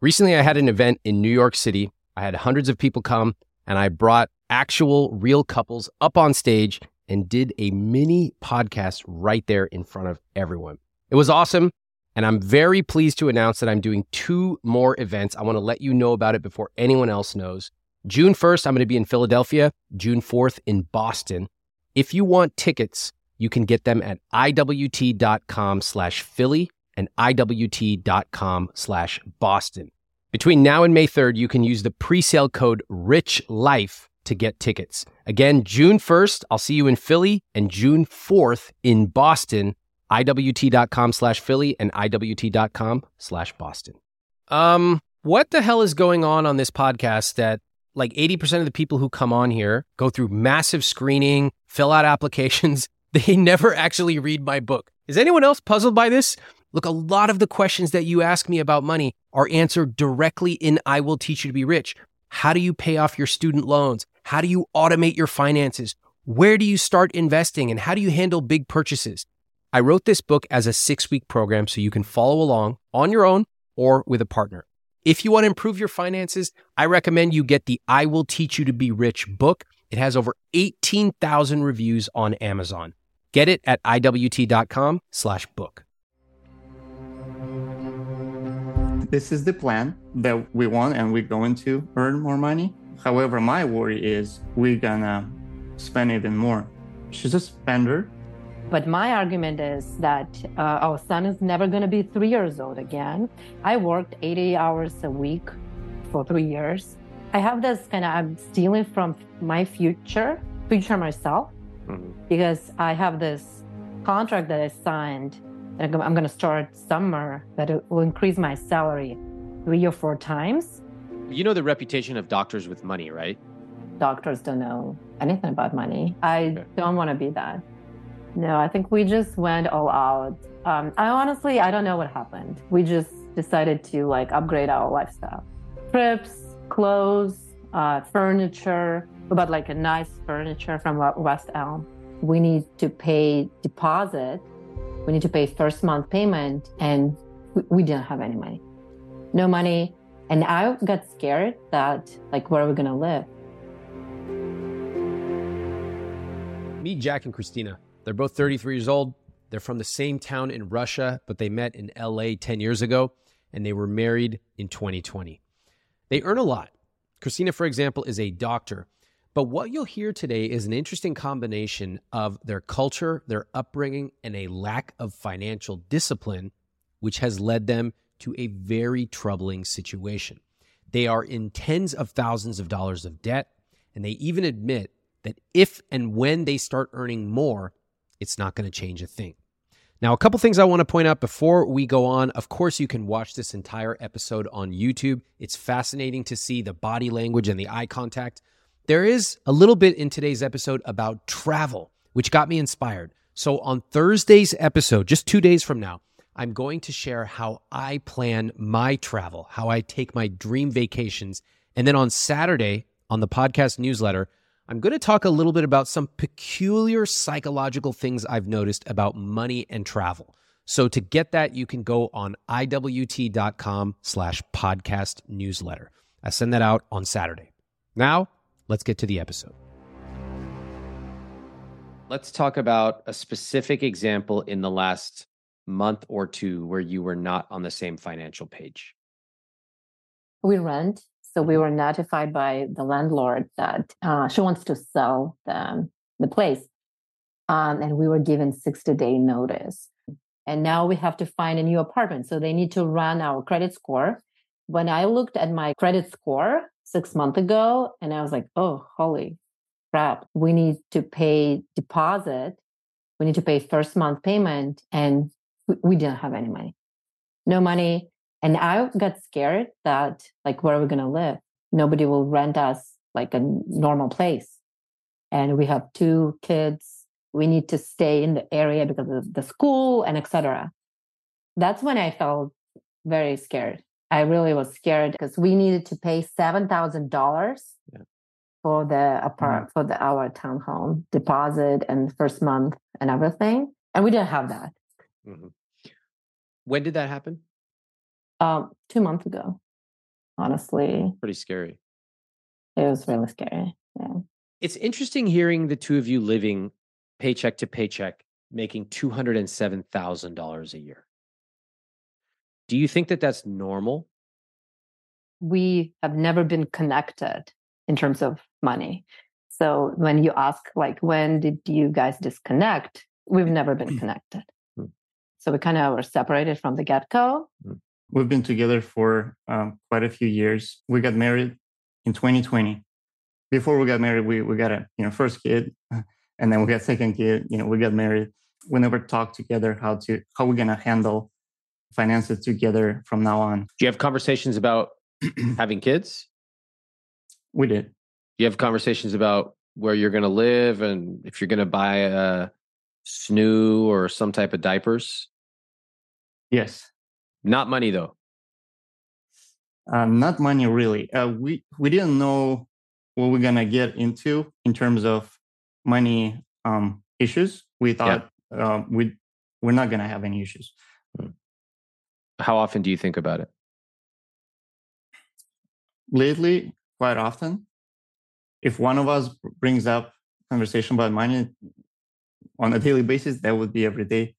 Recently, I had an event in New York City. I had hundreds of people come, and I brought actual real couples up on stage and did a mini podcast right there in front of everyone. It was awesome. And I'm very pleased to announce that I'm doing two more events. I want to let you know about it before anyone else knows. June 1st, I'm going to be in Philadelphia. June 4th in Boston. If you want tickets, you can get them at iwt.com slash Philly and iwt.com slash Boston. Between now and May 3rd, you can use the presale code RICHLIFE to get tickets. Again, June 1st, I'll see you in Philly, and June 4th in Boston, iwt.com slash Philly and iwt.com slash Boston. Um, what the hell is going on on this podcast that like 80% of the people who come on here go through massive screening, fill out applications. They never actually read my book. Is anyone else puzzled by this? Look, a lot of the questions that you ask me about money are answered directly in I Will Teach You to Be Rich. How do you pay off your student loans? How do you automate your finances? Where do you start investing? And how do you handle big purchases? I wrote this book as a six week program so you can follow along on your own or with a partner. If you want to improve your finances, I recommend you get the I Will Teach You to Be Rich book. It has over 18,000 reviews on Amazon. Get it at iwt.com slash book. This is the plan that we want and we're going to earn more money. However, my worry is we're gonna spend even more. She's a spender. But my argument is that uh, our son is never going to be three years old again. I worked 80 hours a week for three years. I have this kind of, I'm stealing from my future, future myself, mm-hmm. because I have this contract that I signed. I'm going to start summer that it will increase my salary three or four times. You know the reputation of doctors with money, right? Doctors don't know anything about money. I okay. don't want to be that. No, I think we just went all out. Um, I honestly, I don't know what happened. We just decided to like upgrade our lifestyle. Trips, clothes, uh, furniture, about like a nice furniture from West Elm. We need to pay deposit. We need to pay first month payment, and we, didn't have any money. No money. And I got scared that like where are we gonna live? Meet Jack and Christina. They're both 33 years old. They're from the same town in Russia, but they met in LA 10 years ago and they were married in 2020. They earn a lot. Christina, for example, is a doctor. But what you'll hear today is an interesting combination of their culture, their upbringing, and a lack of financial discipline, which has led them to a very troubling situation. They are in tens of thousands of dollars of debt, and they even admit that if and when they start earning more, it's not going to change a thing. Now, a couple things I want to point out before we go on. Of course, you can watch this entire episode on YouTube. It's fascinating to see the body language and the eye contact. There is a little bit in today's episode about travel, which got me inspired. So, on Thursday's episode, just two days from now, I'm going to share how I plan my travel, how I take my dream vacations. And then on Saturday, on the podcast newsletter, I'm going to talk a little bit about some peculiar psychological things I've noticed about money and travel. So to get that, you can go on iwt.com slash podcast newsletter. I send that out on Saturday. Now, let's get to the episode. Let's talk about a specific example in the last month or two where you were not on the same financial page. We rent so we were notified by the landlord that uh, she wants to sell the, the place. Um, and we were given 60 day notice. And now we have to find a new apartment. So they need to run our credit score. When I looked at my credit score six months ago, and I was like, oh, holy crap, we need to pay deposit. We need to pay first month payment. And we didn't have any money. No money. And I got scared that, like, where are we going to live? Nobody will rent us like a normal place. And we have two kids. We need to stay in the area because of the school and etc. That's when I felt very scared. I really was scared because we needed to pay seven thousand yeah. dollars for the apart mm-hmm. for the our townhome deposit and first month and everything, and we didn't have that. Mm-hmm. When did that happen? um, two months ago. honestly. Pretty scary. It was really scary. Yeah. It's interesting hearing the two of you living paycheck to paycheck, making $207,000 a year. Do you think that that's normal? We have never been connected in terms of money. So when you ask, like, when did you guys disconnect? We've never been connected. Hmm. So we kind of were separated from the get go. We've been together for um, quite a few years. We got married in 2020. Before we got married, we, we got a you know first kid, and then we got second kid. You know, we got married. We never talked together how to how we're gonna handle finances together from now on. Do you have conversations about having kids? We did. Do you have conversations about where you're going to live and if you're going to buy a snoo or some type of diapers? Yes. Not money though. Uh, not money really. Uh, we we didn't know what we're gonna get into in terms of money um, issues. We thought uh, we we're not gonna have any issues. How often do you think about it? Lately, quite often, if one of us brings up conversation about money on a daily basis, that would be every day.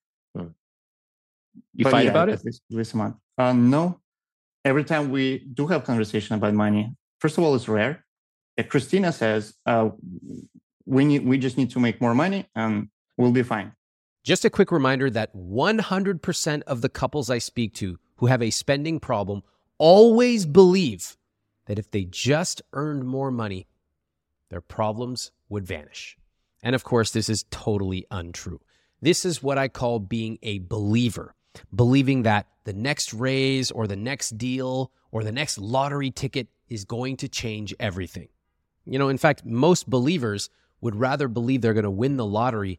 You But fight yeah, about at it? least, at least a month. Uh, no. Every time we do have conversation about money, first of all, it's rare. If Christina says uh, we need, we just need to make more money, and we'll be fine. Just a quick reminder that 100% of the couples I speak to who have a spending problem always believe that if they just earned more money, their problems would vanish. And of course, this is totally untrue. This is what I call being a believer, believing that the next raise or the next deal or the next lottery ticket is going to change everything. You know, in fact, most believers would rather believe they're going to win the lottery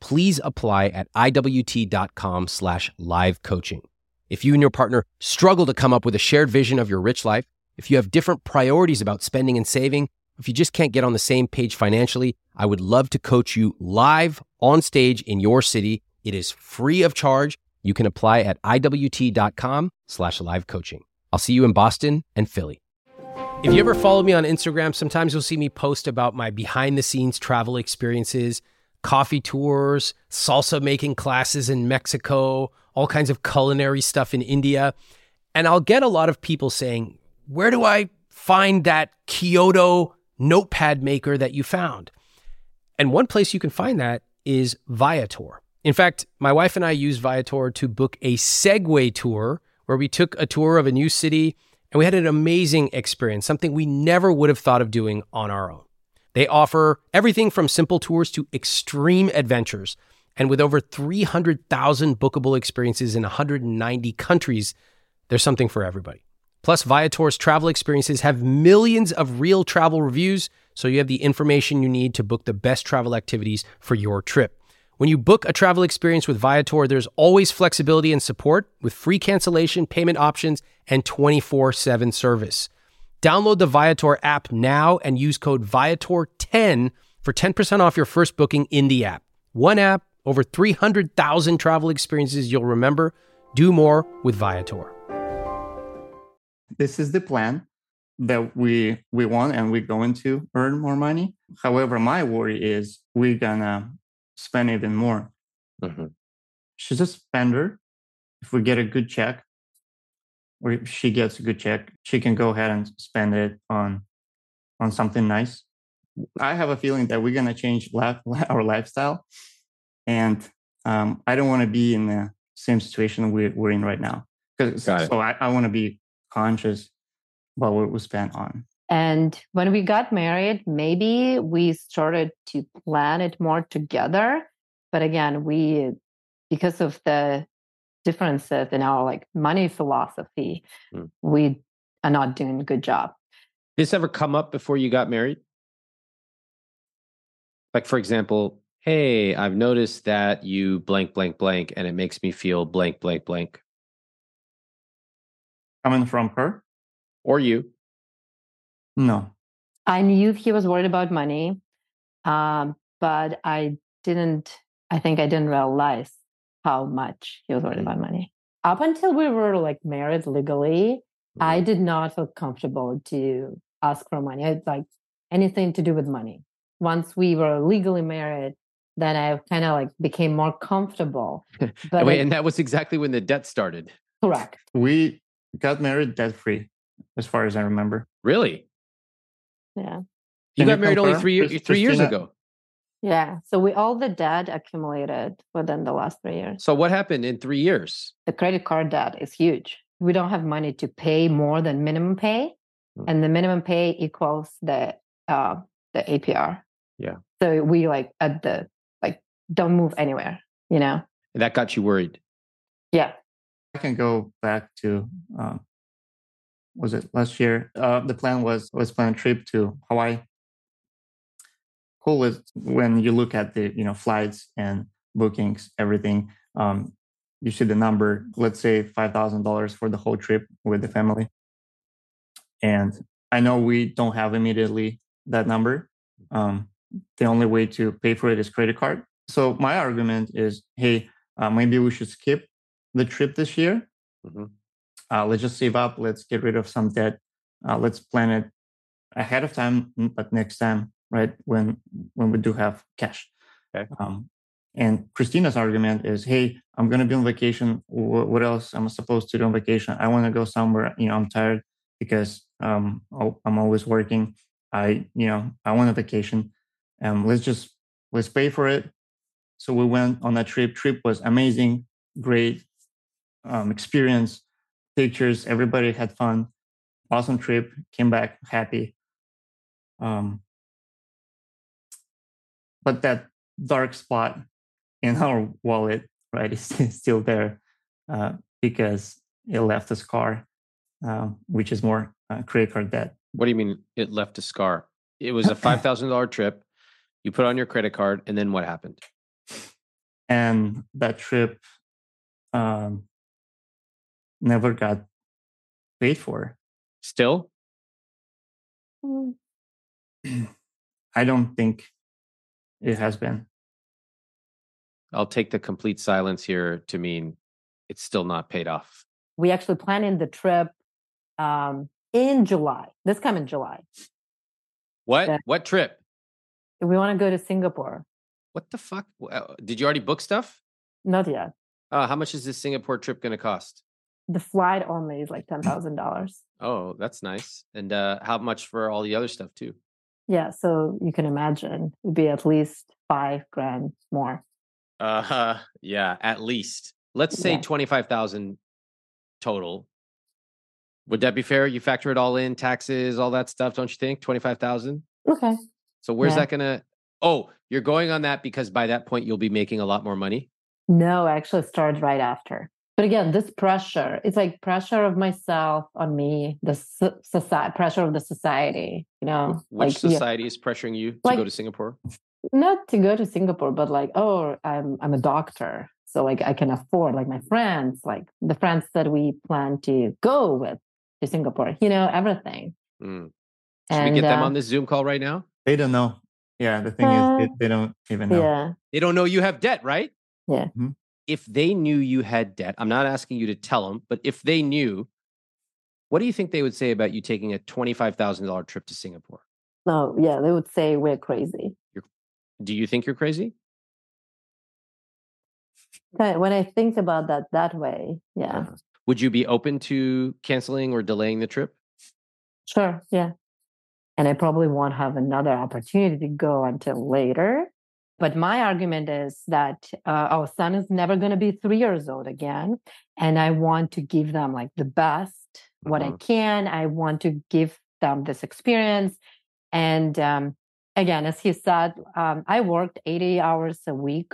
please apply at iwt.com slash live coaching. If you and your partner struggle to come up with a shared vision of your rich life, if you have different priorities about spending and saving, if you just can't get on the same page financially, I would love to coach you live on stage in your city. It is free of charge. You can apply at iwt.com slash live coaching. I'll see you in Boston and Philly. If you ever follow me on Instagram, sometimes you'll see me post about my behind the scenes travel experiences, coffee tours, salsa making classes in Mexico, all kinds of culinary stuff in India. And I'll get a lot of people saying, Where do I find that Kyoto notepad maker that you found? And one place you can find that is Viator. In fact, my wife and I used Viator to book a Segway tour where we took a tour of a new city and we had an amazing experience, something we never would have thought of doing on our own. They offer everything from simple tours to extreme adventures. And with over 300,000 bookable experiences in 190 countries, there's something for everybody. Plus, Viator's travel experiences have millions of real travel reviews, so you have the information you need to book the best travel activities for your trip. When you book a travel experience with Viator, there's always flexibility and support with free cancellation, payment options, and 24 7 service. Download the Viator app now and use code Viator10 for 10% off your first booking in the app. One app, over 300,000 travel experiences you'll remember. Do more with Viator. This is the plan that we we want, and we're going to earn more money. However, my worry is we're gonna spend even more. Mhm. She's a spender. If we get a good check, or if she gets a good check, she can go ahead and spend it on on something nice. I have a feeling that we're gonna change life, our lifestyle, and um, I don't want to be in the same situation we're, we're in right now. 'Cause- Got. So I, I want to be conscious about what we spend on. And when we got married, maybe we started to plan it more together. But again, we, because of the differences in our like money philosophy, Mm. we are not doing a good job. this ever come up before you got married? Like, for example, hey, I've noticed that you blank, blank, blank, and it makes me feel blank, blank, blank. Coming from her? Or you. No. I knew he was worried about money, um, but I didn't. I think I didn't realize how much he was worried about mm. money. Up until we were like married legally, I mm-hmm. did not feel comfortable to ask for money. I'd like anything to do with money. Once we were legally married, then I kind of like became more comfortable. But Wait, it- and that was exactly when the debt started. correct. We got married debt free, as far as I remember. Really? Yeah. You Can got you married only three, years Chris- three years ago. Yeah. So we all the debt accumulated within the last three years. So what happened in three years? The credit card debt is huge. We don't have money to pay more than minimum pay, Mm. and the minimum pay equals the uh, the APR. Yeah. So we like at the like don't move anywhere. You know. And that got you worried. Yeah. I can go back to um, was it last year? Uh, the plan was was plan a trip to Hawaii. Cool is when you look at the you know flights and bookings, everything. Um, you see the number. Let's say five thousand dollars for the whole trip with the family. And I know we don't have immediately that number. Um, the only way to pay for it is credit card. So my argument is, hey, uh, maybe we should skip the trip this year. Mhm. Uh, let's just save up. Let's get rid of some debt. Uh, let's plan it ahead of time, but next time, right when when we do have cash. Okay. Um, and Christina's argument is, hey, I'm going to be on vacation. Wh- what else am I supposed to do on vacation? I want to go somewhere. You know, I'm tired because um, I'll- I'm always working. I, you know, I want a vacation. Um, let's just let's pay for it. So we went on that trip. Trip was amazing, great um, experience, pictures. Everybody had fun. Awesome trip. Came back happy. Um, but that dark spot in our wallet, right, is still there uh, because it left a scar, um, which is more uh, credit card debt. What do you mean it left a scar? It was a five thousand dollar trip. You put on your credit card, and then what happened? and that trip um, never got paid for. Still, I don't think it has been. I'll take the complete silence here to mean it's still not paid off. We actually planning the trip um, in July. This coming July. What? Yeah. What trip? We want to go to Singapore. What the fuck? Did you already book stuff? Not yet. Uh, how much is this Singapore trip going to cost? The flight only is like ten thousand dollars. Oh, that's nice. And uh, how much for all the other stuff too? Yeah, so you can imagine it'd be at least five grand more. Uh huh. yeah, at least. Let's say Yeah. twenty-five thousand total. Would that be fair? You factor it all in, taxes, all that stuff, don't you think? Twenty-five thousand. Okay. So where's Yeah. that gonna? Oh, you're going on that because by that point you'll be making a lot more money. No, I actually started right after. But again, this pressure, it's like pressure of myself on me, the society, pressure of the society, you know, Which like yeah, society is pressuring you to Like- go to Singapore? not to go to Singapore, but like, oh, I'm I'm a doctor, so like I can afford like my friends, like the friends that we plan to go with to Singapore, you know, everything. Mm. Should And we get them uh, on this Zoom call right now? They don't know. Yeah, the thing Uh, is, they, they don't even know. yeah, They don't know you have debt, right? Yeah. Mhm. If they knew you had debt, I'm not asking you to tell them, but if they knew, what do you think they would say about you taking a $25,000 trip to Singapore? no, yeah, they would say we're crazy. Do you think you're crazy? When I think about that that way, yeah, Uh, Would you be open to canceling or delaying the trip? sure, yeah. And I probably won't have another opportunity to go until later. But my argument is that uh, our son is never going to be three years old again. And I want to give them like the best, what I Mhm. can. I want to give them this experience. And um, again, as he said, um, I worked 80 hours a week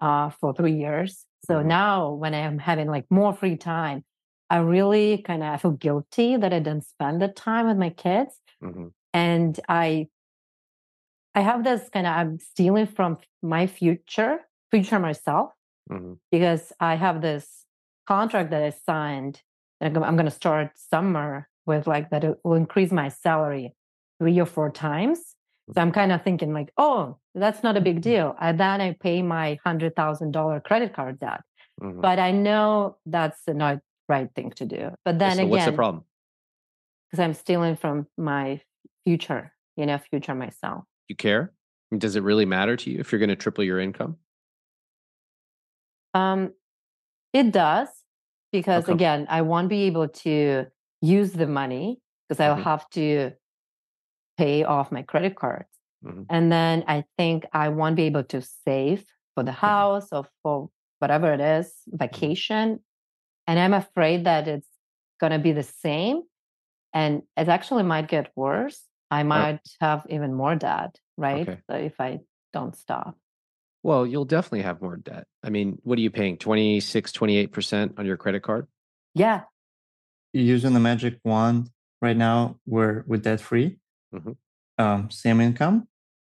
uh, for three years. So Mhm. now when I'm having like more free time, I really kind of I feel guilty that I didn't spend the time with my kids, hmm and I I have this kind of I'm stealing from my future future myself hmm because I have this contract that I signed and I'm going to start summer with like that it will increase my salary three or four times. So I'm kind of thinking like, oh, that's not a big deal. And then I pay my hundred thousand dollar credit card debt, hmm but I know that's not the not right thing to do. But then so again, what's the problem? because I'm stealing from my future, you know, future myself. You care? I mean, Does it really matter to you if you're going to triple your income? Um, it does because come? again, I won't be able to use the money because I'll Mhm. have to pay off my credit cards, Mhm. and then I think I won't be able to save for the house or for whatever it is, vacation, and I'm afraid that it's going to be the same, and it actually might get worse. I might have even more debt, right? Okay. So if I don't stop. Well, you'll definitely have more debt. I mean, what are you paying? 26, 28% on your credit card? Yeah, using the magic wand right now we're with debt free Mhm. um, same income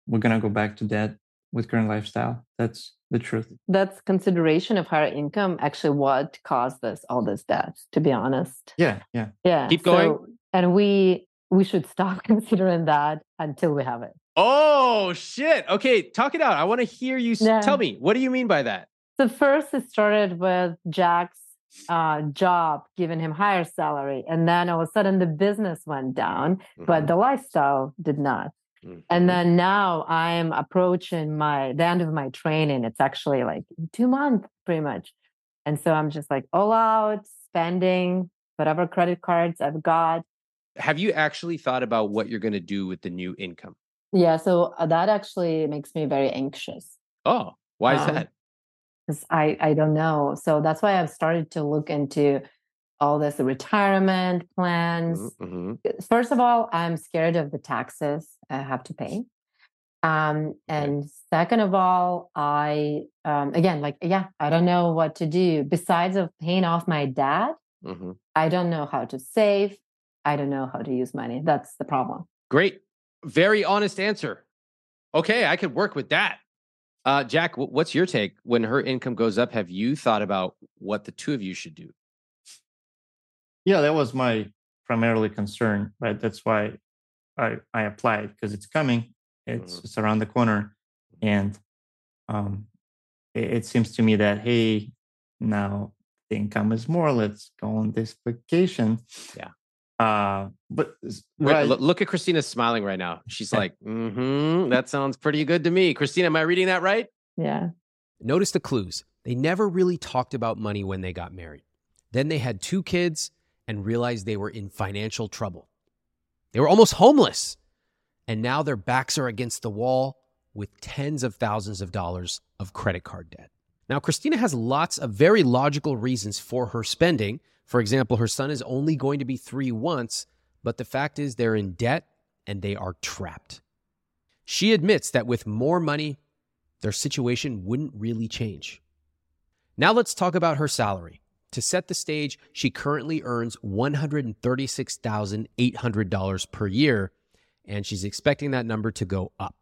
we're gonna go back to debt with current lifestyle that's the truth that's consideration of higher income actually what caused this all this debt to be honest yeah yeah yeah Keep going. so- and we we should stop considering that until we have it Oh, shit. Okay, talk it out. I want to hear you. Yeah. Tell me, what do you mean by that? so first it started with jack's uh, job giving him higher salary and then all of a sudden the business went down but the lifestyle did not Mhm. and then now i'm approaching my the end of my training it's actually like two months pretty much and so i'm just like all out spending whatever credit cards i've got have you actually thought about what you're going to do with the new income? yeah so uh, that actually makes me very anxious Oh, why is Um, that? because i i don't know so that's why i've started to look into all this retirement plans Mhm. first of all, I'm scared of the taxes I have to pay. Um, and second of all, I um, again, like, yeah, I don't know what to do besides of paying off my dad. Mhm. I don't know how to save. I don't know how to use money. That's the problem. Great. Very honest answer. Okay, I could work with that. Uh, Jack, wh- what's your take? When her income goes up, have you thought about what the two of you should do? yeah that was my primarily concern right that's why i i applied because it's coming it's it's around the corner and um it, it seems to me that hey now the income is more let's go on this vacation Yeah. Uh but s- Wait, right look at Christina smiling right now. She's like, mm-hmm, that sounds pretty good to me. Christina, am I reading that right? Yeah. Notice the clues. They never really talked about money when they got married. Then they had two kids and realized they were in financial trouble. They were almost homeless. And now their backs are against the wall with tens of thousands of dollars of credit card debt. Now, Christina has lots of very logical reasons for her spending. For example, her son is only going to be three once, but the fact is they're in debt and they are trapped. She admits that with more money, their situation wouldn't really change. Now let's talk about her salary. To set the stage, she currently earns $136,800 per year, and she's expecting that number to go up.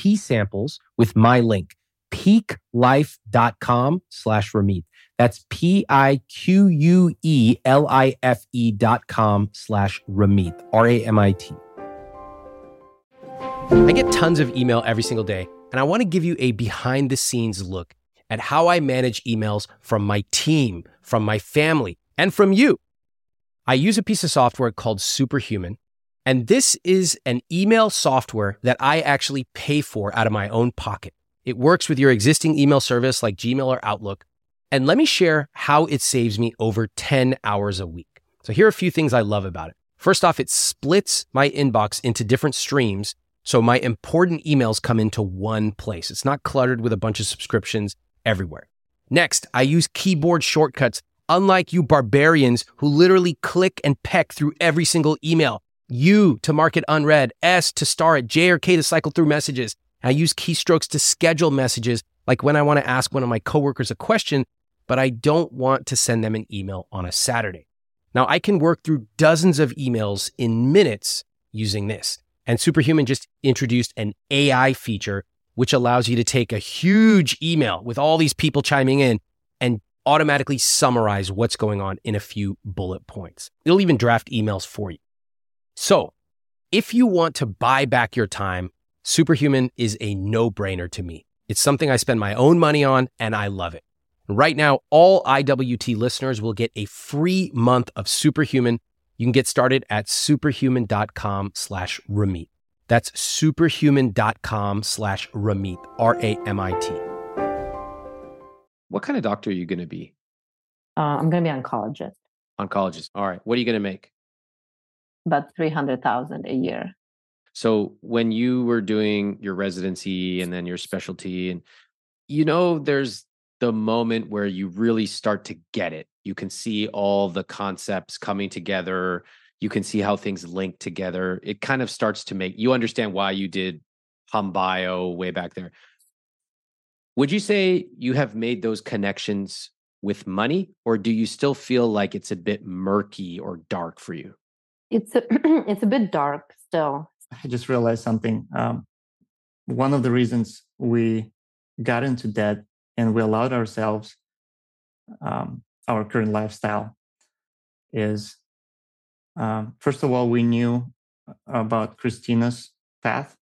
tea samples with my link, piquelife.com slash Ramit. That's P-I-Q-U-E-L-I-F-E dot com slash Ramit, R-A-M-I-T. I get tons of email every single day, and I want to give you a behind the scenes look at how I manage emails from my team, from my family, and from you. I use a piece of software called Superhuman, and this is an email software that I actually pay for out of my own pocket. It works with your existing email service like Gmail or Outlook and let me share how it saves me over 10 hours a week. So here are a few things I love about it. First off, it splits my inbox into different streams. So my important emails come into one place. It's not cluttered with a bunch of subscriptions everywhere. Next, I use keyboard shortcuts, unlike you barbarians who literally click and peck through every single email. U to mark it unread, S to star it, J or K to cycle through messages. I use keystrokes to schedule messages, like when I want to ask one of my coworkers a question but I don't want to send them an email on a Saturday. Now, I can work through dozens of emails in minutes using this. And Superhuman just introduced an AI feature, which allows you to take a huge email with all these people chiming in and automatically summarize what's going on in a few bullet points. It'll even draft emails for you. So, if you want to buy back your time, Superhuman is a no brainer to me. It's something I spend my own money on and I love it. Right now, all IWT listeners will get a free month of Superhuman. You can get started at superhuman.com slash Ramit. That's superhuman.com slash Ramit, R A M I T. What kind of doctor are you going to be? Uh, I'm going to be oncologist. Oncologist. All right. What are you going to make? About 300,000 a year. So when you were doing your residency and then your specialty and you know there's the moment where you really start to get it. You can see all the concepts coming together. You can see how things link together. It kind of starts to make you understand why you did Hum Bio way back there. Would you say you have made those connections with money, or do you still feel like it's a bit murky or dark for you? It's a, it's a bit dark still. I just realized something. Um, one of the reasons we got into debt and we allowed ourselves um, our current lifestyle is um, first of all we knew about christina's path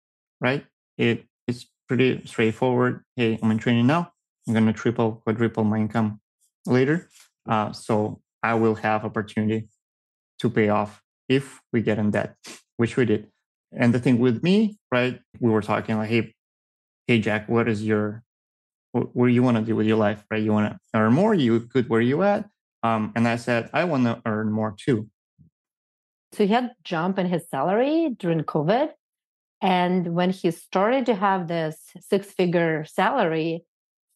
right it it's pretty straightforward hey i'm in training now i'm going to triple quadruple my income later uh, so i will have opportunity to pay off if we get in debt which we did and the thing with me right we were talking like hey hey jack what is your what, you want to do with your life, right? You want to earn more, you good where you at. Um, and I said, I want to earn more too. So he had jump in his salary during COVID. And when he started to have this six figure salary,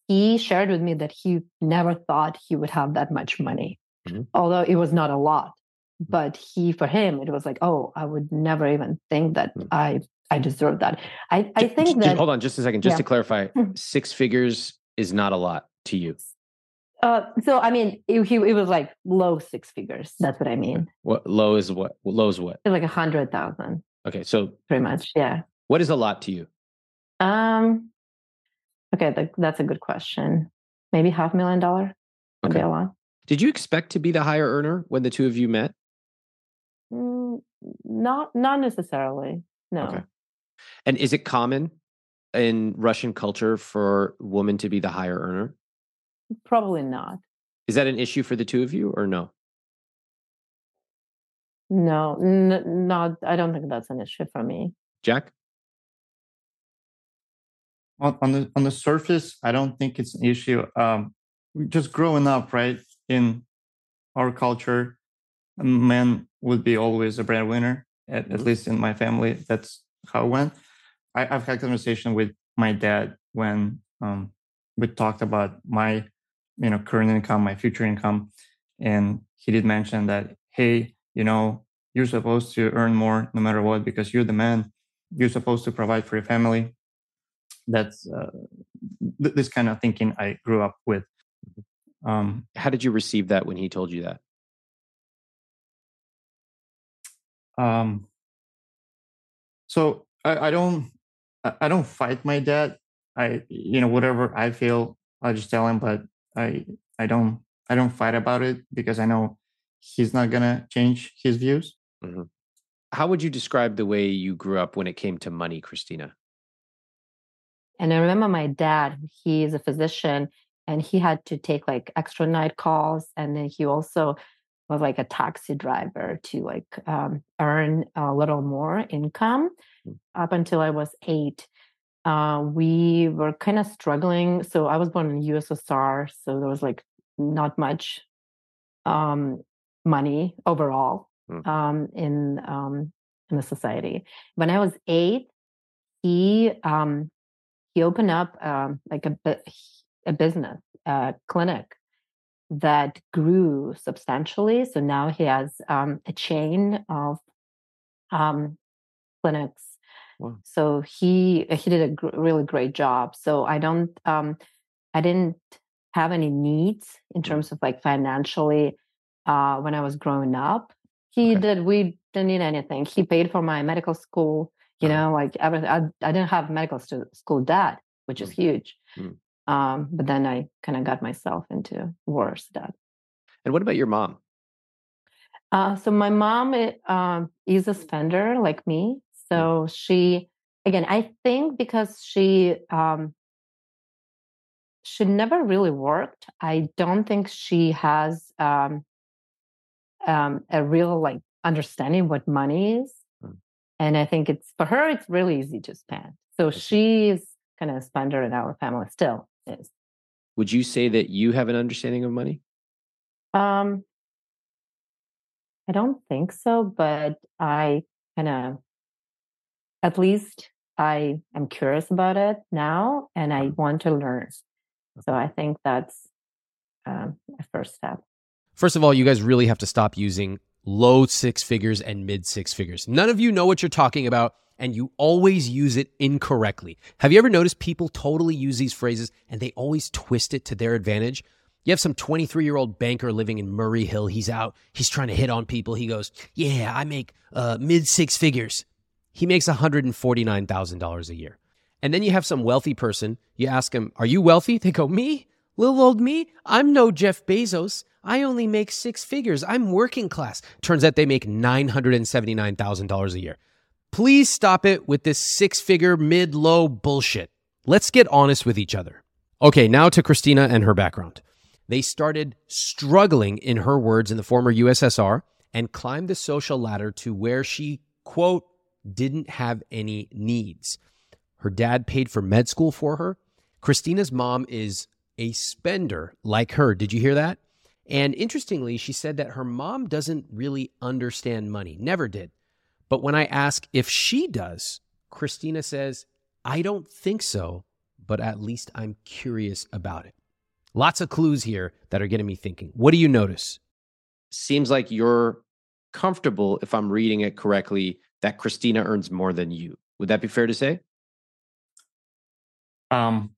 he shared with me that he never thought he would have that much money, mm-hmm. although it was not a lot. But he, for him, it was like, oh, I would never even think that mm-hmm. I I deserve that. I, I think just, that. hold on, just a second, just yeah. to clarify, hmm. six figures is not a lot to you. Uh, so I mean, it, he, it was like low six figures. That's what I mean. What low is what? Low is what? It's like a hundred thousand. Okay, so pretty much, yeah. What is a lot to you? Um. Okay, that's a good question. Maybe half million dollar. Would okay. be a lot. Did you expect to be the higher earner when the two of you met? Not not necessarily. No. Okay. And is it common in Russian culture for women to be the higher earner? Probably not. Is that an issue for the two of you or no? No, n- not. I don't think that's an issue for me. Jack? On, on the on the surface, I don't think it's an issue. Um, just growing up, right in our culture, men would be always a breadwinner. At, at least in my family, that's how it went. I, have had conversation with my dad when um, we talked about my, you know, current income, my future income, and he did mention that, hey, you know, you're supposed to earn more no matter what because you're the man. You're supposed to provide for your family. That's uh, th- this kind of thinking I grew up with. Um, How did you receive that when he told you that? Um, so I, I don't I I don't fight my dad. I you know whatever I feel, I just tell him. But I I don't I don't fight about it because I know he's not gonna change his views. How would you describe the way you grew up when it came to money, Christina? And I remember my dad, he is a physician and he had to take like extra night calls. And then he also was like a taxi driver to like um, earn a little more income Mm. up until I was eight. Uh, we were kind of struggling. So I was born in USSR. So there was like not much um, money overall Mm. um, in um, in the society. When I was eight, he um, he opened up um, like a a business a clinic that grew substantially. So now he has um, a chain of um, clinics. Wow. So he he did a gr- really great job. So I don't um, I didn't have any needs in terms of like financially uh, when I was growing up. He Okay. did. We didn't need anything. He paid for my medical school. You Uh-huh. know, like everything. I, I didn't have medical stu- school debt, which is huge. Mm. Um, but then I kind of got myself into worse debt. And what about your mom? Uh, so my mom i- um, is a spender like me. So she, again, I think because she um, she never really worked. I don't think she has um, um, a real like understanding what money is. Mm. And I think it's for her, it's really easy to spend. So she's kind of a spender in our family still is. Would you say that you have an understanding of money? Um, I don't think so, but I kind of, at least I am curious about it now and I want to learn. So I think that's um, a first step. First of all, you guys really have to stop using low six figures and mid six figures. None of you know what you're talking about, and you always use it incorrectly. Have you ever noticed people totally use these phrases and they always twist it to their advantage? You have some 23 year old banker living in Murray Hill. He's out, he's trying to hit on people. He goes, Yeah, I make uh, mid six figures. He makes $149,000 a year. And then you have some wealthy person. You ask him, Are you wealthy? They go, Me? Little old me? I'm no Jeff Bezos. I only make six figures. I'm working class. Turns out they make $979,000 a year. Please stop it with this six figure mid low bullshit. Let's get honest with each other. Okay, now to Christina and her background. They started struggling, in her words, in the former USSR and climbed the social ladder to where she, quote, didn't have any needs. Her dad paid for med school for her. Christina's mom is a spender like her. Did you hear that? And interestingly, she said that her mom doesn't really understand money, never did. But when I ask if she does, Christina says, I don't think so, but at least I'm curious about it. Lots of clues here that are getting me thinking. What do you notice? Seems like you're comfortable, if I'm reading it correctly, that Christina earns more than you. Would that be fair to say? Um,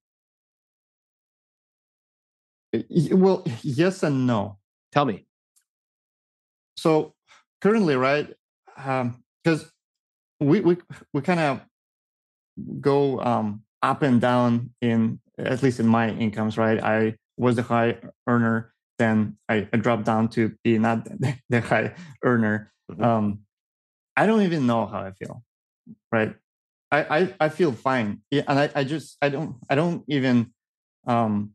well, yes and no. Tell me. So currently, right? Because we we we kind of go um, up and down in at least in my incomes, right? I was the high earner, then I, I dropped down to be not the, high earner. Mhm. Um, I don't even know how I feel, right? I I, I feel fine, yeah, and I, I just I don't I don't even um,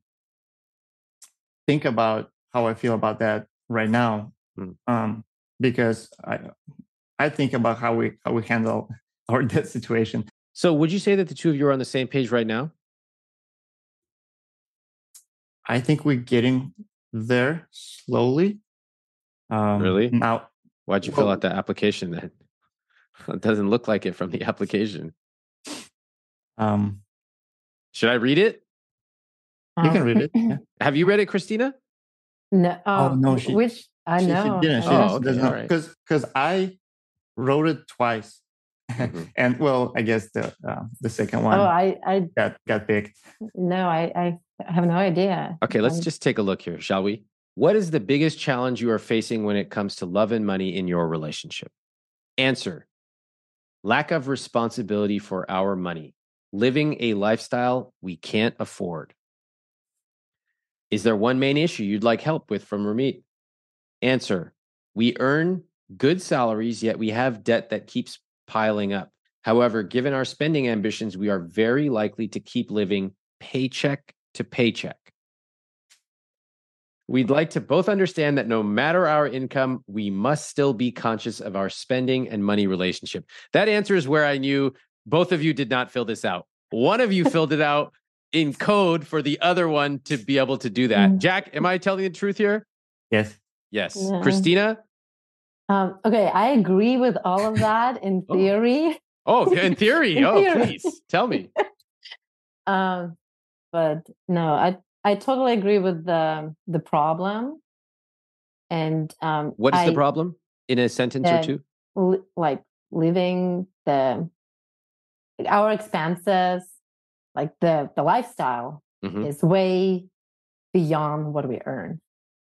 think about how I feel about that right now, Mm. um, because I I think about how we how we handle our debt situation. So, would you say that the two of you are on the same page right now? I think we're getting there slowly. Um, Really? Now, Why'd you fill out the application then? It doesn't look like it from the application. um, Should I read it? you can Um, read it. Yeah. Have you read it, Christina? No, Oh, no, uh, she- which I she, know. she didn't. She, Oh, know. does okay, not alright. because because I wrote it twice, Mhm. and well, I guess the uh, the second one Oh, I, I, got got picked. no, I, I have no idea. Okay, let's Um, just take a look here, shall we? What is the biggest challenge you are facing when it comes to love and money in your relationship? Answer Lack of responsibility for our money, living a lifestyle we can't afford. Is there one main issue you'd like help with from Ramit? Answer We earn good salaries, yet we have debt that keeps piling up. However, given our spending ambitions, we are very likely to keep living paycheck to paycheck. We'd like to both understand that no matter our income, we must still be conscious of our spending and money relationship. That answer is where I knew both of you did not fill this out. One of you filled it out in code for the other one to be able to do that. Mm. Jack, am I telling the truth here? Yes. Yes. Yeah. Christina? Um, okay, I agree with all of that in Oh. theory. Oh, in theory. In oh, theory. please tell me. Um, but no, I I totally agree with the the problem. And um, What is the problem in a sentence or two? li- like living the our expenses, like the the lifestyle Mhm. is way beyond what we earn.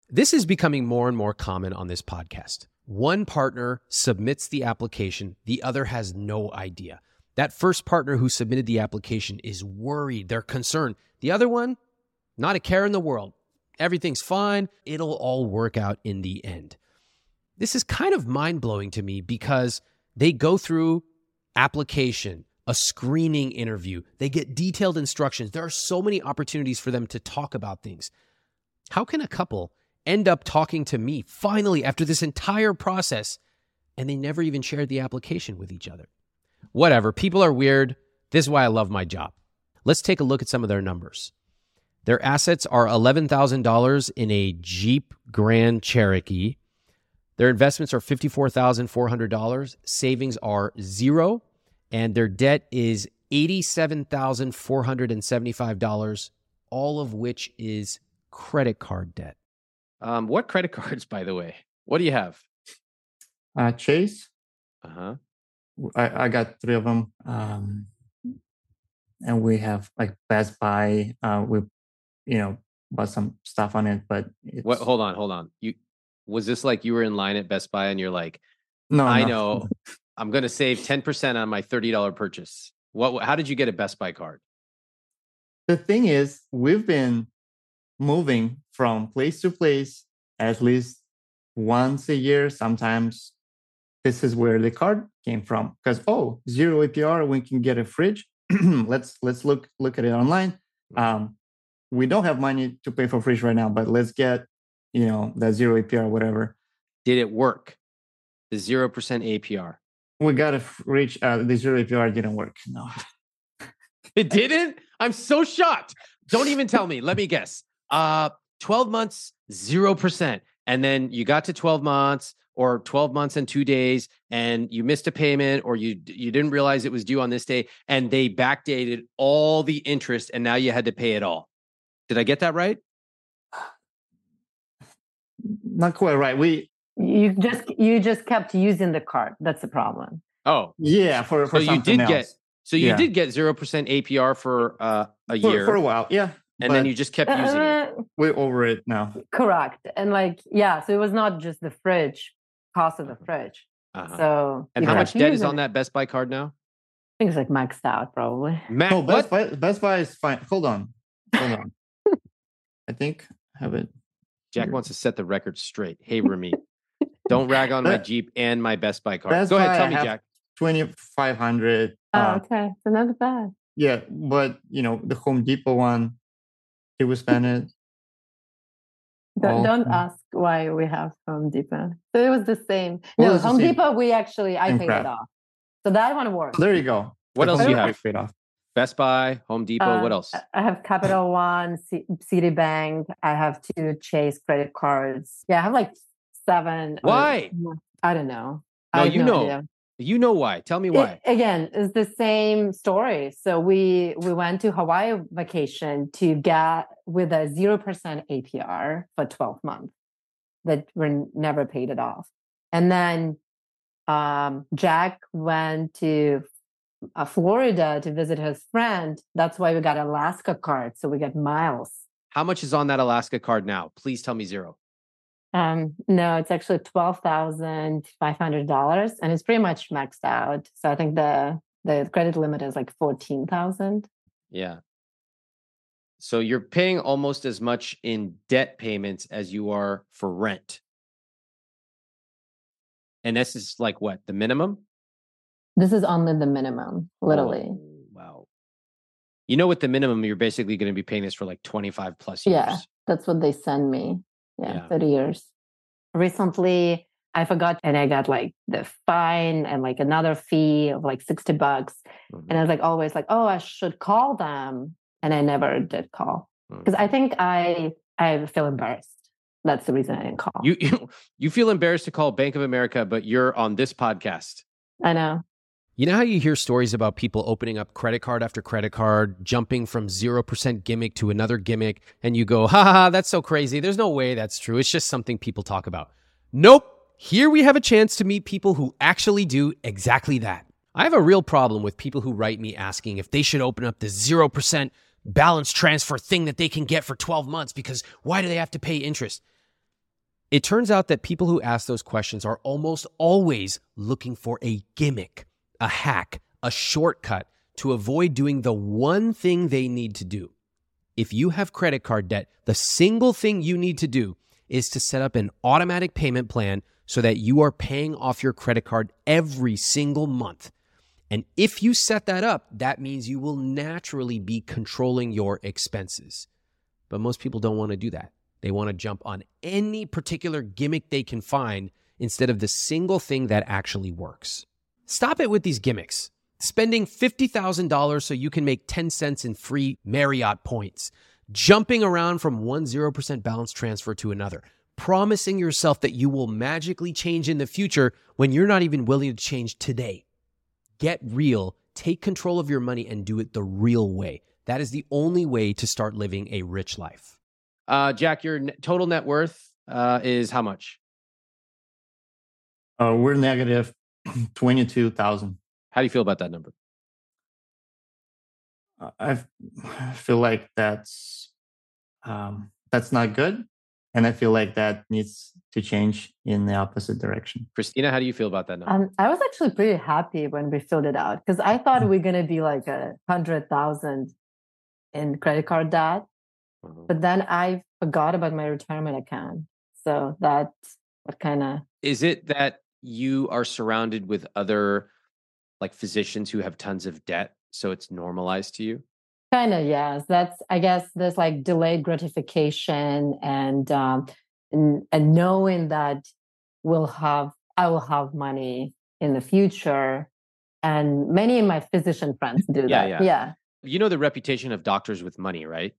This is becoming more and more common on this podcast. One partner submits the application, the other has no idea. That first partner who submitted the application is worried, they're concerned. The other one, not a care in the world. Everything's fine, it'll all work out in the end. This is kind of mind blowing to me because they go through application, a screening interview, they get detailed instructions. There are so many opportunities for them to talk about things. How can a couple end up talking to me finally after this entire process and they never even shared the application with each other? Whatever, people are weird. This is why I love my job. Let's take a look at some of their numbers. Their assets are $11,000 in a Jeep Grand Cherokee. Their investments are $54,400. Savings are zero. And their debt is $87,475, all of which is credit card debt. Um, what credit cards, by the way? What do you have? Uh, Chase, Uh huh. I, I got three of them. Um, and we have like Best Buy. Uh, we, you know, bought some stuff on it, but it's, What? Hold on, hold on. You was this like you were in line at Best Buy and you're like, no, I no. know, I'm going to save ten percent on my thirty dollar purchase. What? How did you get a Best Buy card? The thing is, we've been moving from place to place at least once a year. Sometimes this is where the card came from. Because oh, zero APR, we can get a fridge. let's let's look look at it online. Um, we don't have money to pay for fridge right now, but let's get you know that zero APR, whatever. Did it work? The zero percent APR. We got a fridge. Uh, the zero APR didn't work. No, It didn't. I'm so shocked. Don't even tell me. Let me guess. Uh, 12 months, 0%. And then you got to 12 months or 12 months and two days and you missed a payment or you you didn't realize it was due on this day and they backdated all the interest and now you had to pay it all. Did I get that right? not quite right. We You just you just kept using the card. That's the problem. Oh, yeah for for So you something did get- else. so you Yeah. did get 0% APR for uh, a for, year for a while. Yeah, and then you just kept using it. We're over it now. correct. And like, yeah, so it was not just the fridge, cost of the fridge. Uh-huh. So And how much debt is on it. that Best Buy card now? I think it's like maxed out probably. Matt, No, Best what? Buy, Best Buy is fine. Hold on, hold on. I think I have it. Jack wants to set the record straight. Hey, Remy, don't rag on my Jeep and my Best Buy card. Best Go ahead, Buy, tell I me, have- Jack. Twenty five hundred. Oh, Uh, okay. So not bad. yeah, but you know the Home Depot one, it was spent it. Don't, all- don't ask why we have Home Depot. So it was the same. Well, no, it's the Home same- Depot, we actually, I paid it off. So that one worked. There you go. What The else do you Depot have? Paid off. Best Buy, Home Depot. what Um, else? I have Capital One, C- Citibank. I have two Chase credit cards. Yeah, I have like seven. or- Why? I don't know. I No, have you know. idea. You know why? Tell me It- why. again, it's the same story. So we we went to Hawaii vacation to get with a zero percent APR for twelve months that we never paid it off, and then um, Jack went to uh, Florida to visit his friend. That's why we got Alaska card, so we get miles. How much is on that Alaska card now? Please tell me zero. Um, no, it's actually twelve thousand five hundred dollars, and it's pretty much maxed out. So I think the the credit limit is like fourteen thousand. Yeah. So you're paying almost as much in debt payments as you are for rent. And this is like what the minimum? This is only the minimum, literally. Oh, wow. You know, with the minimum, you're basically going to be paying this for like 25 plus years. Yeah, that's what they send me. Yeah, Yeah. 30 years. Recently, I forgot and I got like the fine and like another fee of like 60 bucks. Mhm, And I was like always like, oh, I should call them. And I never did call because I mhm. think I I feel embarrassed. That's the reason I didn't call. you, you you feel embarrassed to call Bank of America, but you're on this podcast. I know. You know how you hear stories about people opening up credit card after credit card, jumping from 0% gimmick to another gimmick, and you go, ha ha, ha, that's so crazy. There's no way that's true. It's just something people talk about. Nope. Here we have a chance to meet people who actually do exactly that. I have a real problem with people who write me asking if they should open up the 0% balance transfer thing that they can get for 12 months because why do they have to pay interest? It turns out that people who ask those questions are almost always looking for a gimmick, a hack, a shortcut to avoid doing the one thing they need to do. If you have credit card debt, the single thing you need to do is to set up an automatic payment plan so that you are paying off your credit card every single month. And if you set that up, that means you will naturally be controlling your expenses. But most people don't want to do that. They want to jump on any particular gimmick they can find instead of the single thing that actually works. Stop it with these gimmicks. Spending $50,000 so you can make 10 cents in free Marriott points. Jumping around from one 0% balance transfer to another. Promising yourself that you will magically change in the future when you're not even willing to change today. Get real, take control of your money, and do it the real way. That is the only way to start living a rich life. Uh, Jack, your net, total net worth uh, is how much? Uh, we're negative 22,000. How do you feel about that number? I've- feel like that's um, that's not good, and I feel like that needs to change in the opposite direction. Christina, how do you feel about that number? Um, I was actually pretty happy when we filled it out because I thought we are gonna be like a hundred thousand in credit card debt, Mhm. but then I forgot about my retirement account. So that's what kind of Is it that you are surrounded with other like physicians who have tons of debt, so it's normalized to you? kind of yes. That's I guess there's like delayed gratification and um and, and knowing that we'll have I will have money in the future. And many of my physician friends do Yeah, that. yeah. yeah. You know the reputation of doctors with money, right?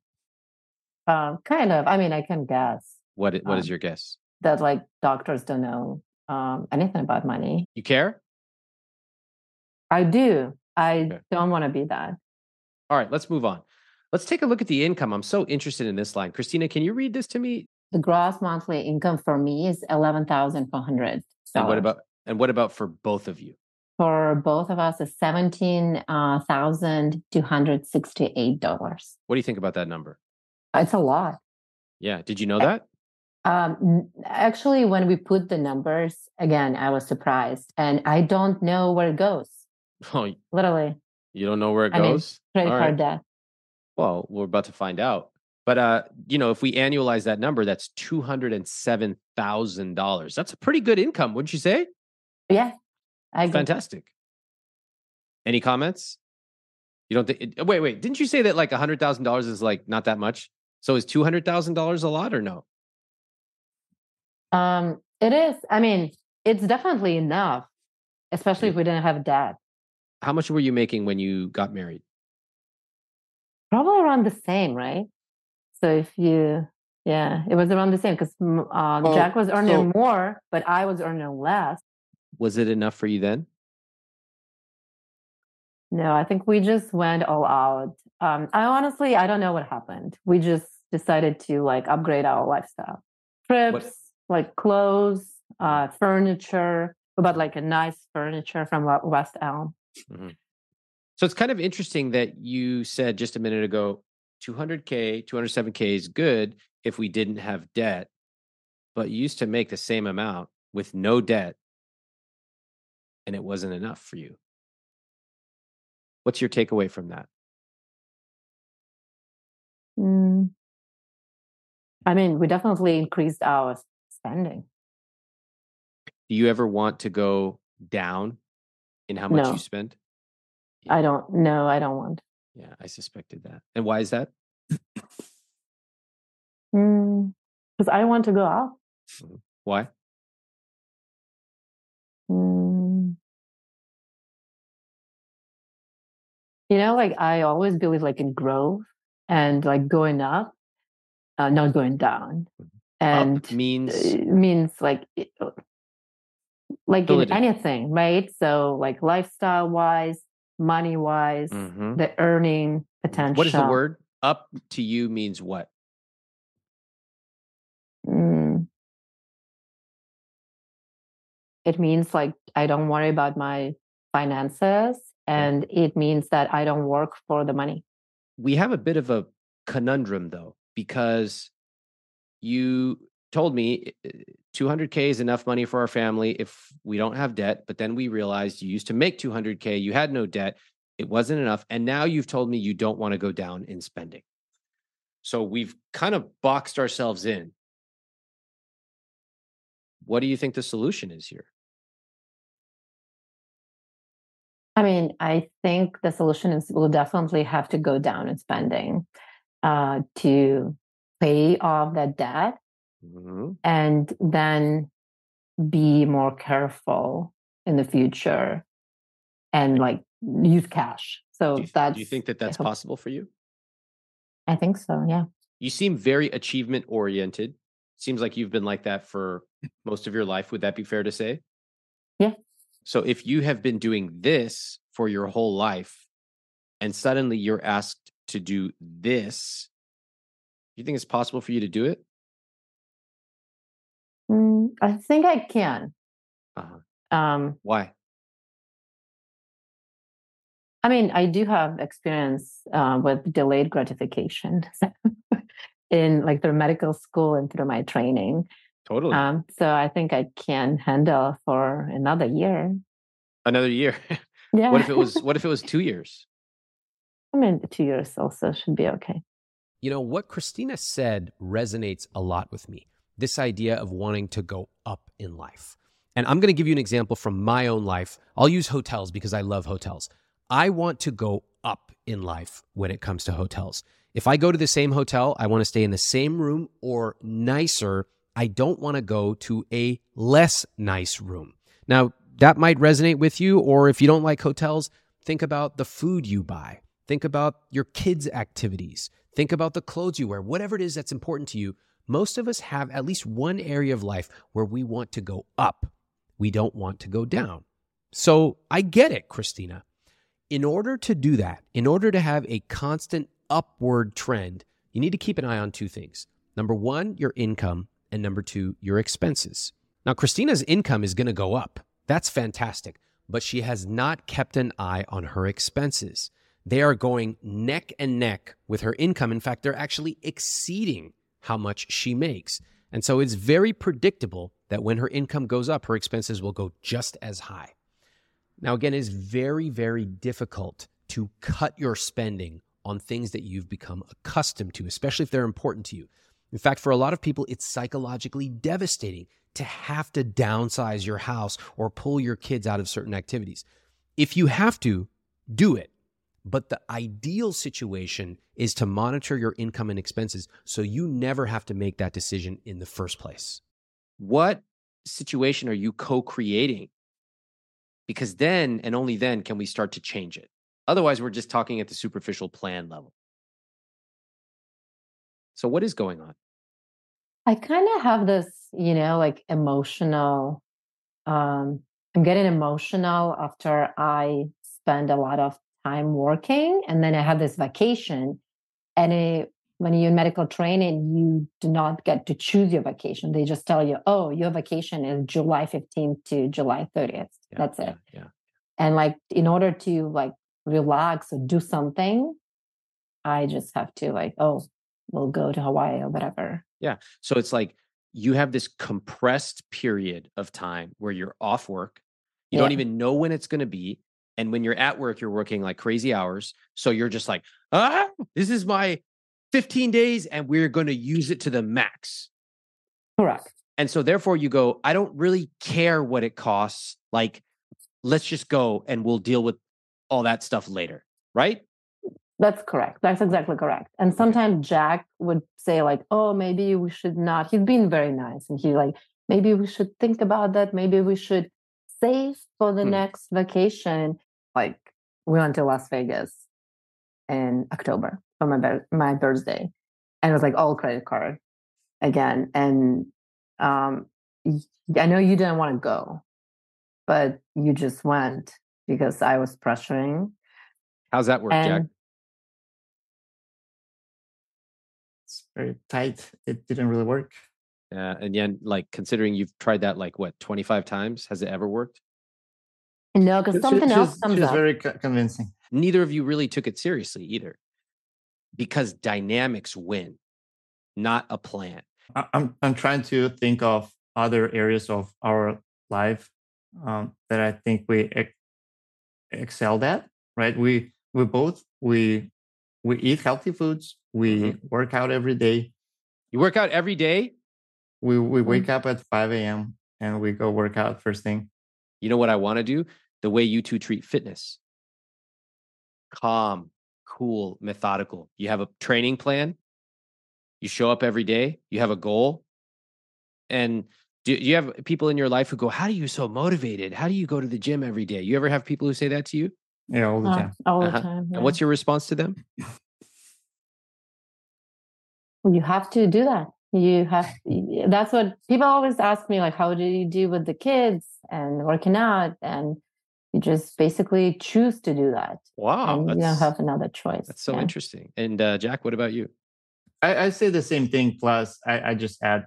Um, kind of. I mean, I can guess. What what is Um, your guess? that like doctors don't know um, anything about money. You care? I do. I Okay. don't want to be that. All right, let's move on. Let's take a look at the income. I'm so interested in this line. Christina, can you read this to me? The gross monthly income for me is eleven thousand four hundred. And what about and what about for both of you? for both of us? Is seventeen uh, thousand two hundred sixty-eight dollars. What do you think about that number? It's a lot. Yeah, did you know that? Um, actually, when we put the numbers again, I was surprised, and I don't know where it goes. Oh, Literally, you don't know where it I mean, goes? credit card debt. Well, we're about to find out. But uh, you know, if we annualize that number, that's two hundred and seven thousand dollars. That's a pretty good income, wouldn't you say? Yeah, I agree. Fantastic. Any comments? You don't think? Wait, wait. Didn't you say that like a hundred thousand dollars is like not that much? So is two hundred thousand dollars a lot or no? Um, it is. I mean, it's definitely enough, especially if we didn't have debt. How much were you making when you got married? Probably around the same, right? So if you, yeah, it was around the same because uh, Well, Jack was earning so- more, but I was earning less. Was it enough for you then? No, I think we just went all out. Um, I honestly, I don't know what happened. We just decided to like upgrade our lifestyle, trips, like clothes, uh, furniture. But like a nice furniture from West Elm. So it's kind of interesting that you said just a minute ago 200K, 207K is good if we didn't have debt, but you used to make the same amount with no debt and it wasn't enough for you. What's your takeaway from that? Mm. I mean, we definitely increased our spending. Do you ever want to go down in how much No. you spend? I don't know. I don't want. Yeah, I suspected that. And why is that? Because I want to go out. Why? Mm. You know, like I always believe like in growth and like going up, uh, not going down. And Up means means like uh, like in anything, right? So like lifestyle wise, money wise, Mhm. the earning potential. what is the word? Up to you means what? Mm. It means like I don't worry about my finances, and it means that I don't work for the money. we have a bit of a conundrum though because you told me uh, 200k is enough money for our family if we don't have debt but then we realized you used to make 200k you had no debt it wasn't enough and now you've told me you don't want to go down in spending. So we've kind of boxed ourselves in. What do you think the solution is here? I mean, I think the solution is we'll definitely have to go down in spending uh, to pay off that debt Mhm. and then be more careful in the future and like use cash. So do, that's do you think that that's hope- possible for you I think so. Yeah. you seem very achievement oriented. Seems like you've been like that for most of your life. Would that be fair to say? Yeah. So if you have been doing this for your whole life and suddenly you're asked to do this, you think it's possible for you to do it? Mm, I think I can. Uh-huh. Um, Why? I mean, I do have experience uh, with delayed gratification in like through medical school and through my training. Totally. Um, so I think I can handle for another year. Another year. Yeah. what if it was what if it was 2 years? I mean, two years also should be okay. You know, what Christina said resonates a lot with me this idea of wanting to go up in life. And I'm going to give you an example from my own life. I'll use hotels because I love hotels. I want to go up in life when it comes to hotels. If I go to the same hotel, I want to stay in the same room or nicer. I don't want to go to a less nice room. Now, that might resonate with you, or if you don't like hotels, think about the food you buy. Think about your kids' activities. Think about the clothes you wear, whatever it is that's important to you. Most of us have at least one area of life where we want to go up. We don't want to go down. So I get it, Christina. In order to do that, in order to have a constant upward trend, you need to keep an eye on two things. Number one, your income, and number two, your expenses. Now, Christina's income is going to go up. That's fantastic. But she has not kept an eye on her expenses. They are going neck and neck with her income. In fact, they're actually exceeding how much she makes. And so it's very predictable that when her income goes up, her expenses will go just as high. Now, again, it's very, very difficult to cut your spending on things that you've become accustomed to, especially if they're important to you. In fact, for a lot of people, it's psychologically devastating to have to downsize your house or pull your kids out of certain activities. If you have to, do it. But the ideal situation is to monitor your income and expenses so you never have to make that decision in the first place. What situation are you co-creating? Because then and only then can we start to change it. Otherwise, we're just talking at the superficial plan level. So what is going on? I kind of have this, you know, like emotional. Um, I'm getting emotional after I spend a lot of time working, and then I have this vacation, and it when you're in medical training, you do not get to choose your vacation. They just tell you, oh, your vacation is July 15th to July 30th. Yeah, That's it. Yeah. And like in order to like relax or do something, I just have to like, oh, we'll go to Hawaii or whatever. Yeah. So it's like you have this compressed period of time where you're off work. You don't even know when it's going to be. And when you're at work, you're working like crazy hours. So you're just like, ah, this is my 15 days and we're going to use it to the max. Correct. And so therefore you go, I don't really care what it costs. Like, let's just go and we'll deal with all that stuff later. Right. That's correct. That's exactly correct. And sometimes Jack would say, like, oh, maybe we should not. He's been very nice. And he's like, maybe we should think about that. Maybe we should save for the Hmm. next vacation. Like, we went to Las Vegas in October for my, bir- my birthday. And it was like all credit card again. And um, y- I know you didn't want to go, but you just went because I was pressuring. How's that work, Jack? It's very tight. It didn't really work. Uh, and then, like, considering you've tried that like what, 25 times, has it ever worked? No, because She- something she's, else comes she's up. very convincing. Neither of you really took it seriously either because dynamics win, not a plan. I- I'm I'm trying to think of other areas of our life um, that I think we ex- excelled at. Right? We we both we we eat healthy foods. We work out every day. You work out every day. We we Mm. wake up at 5 a.m. and we go work out first thing. You know what I want to do? The way you two treat fitness calm, cool, methodical. You have a training plan, you show up every day, you have a goal. And do do you have people in your life who go, How are you so motivated? How do you go to the gym every day? You ever have people who say that to you? Yeah, all the Uh, time. all the Uh-huh. time. And what's your response to them? you have to do that. You have that's what people always ask me like how do you do with the kids and working out and you just basically choose to do that Wow. and you don't have another choice. that's so Yeah. interesting. And uh, Jack, what about you? I, I say the same thing. Plus, I, I just add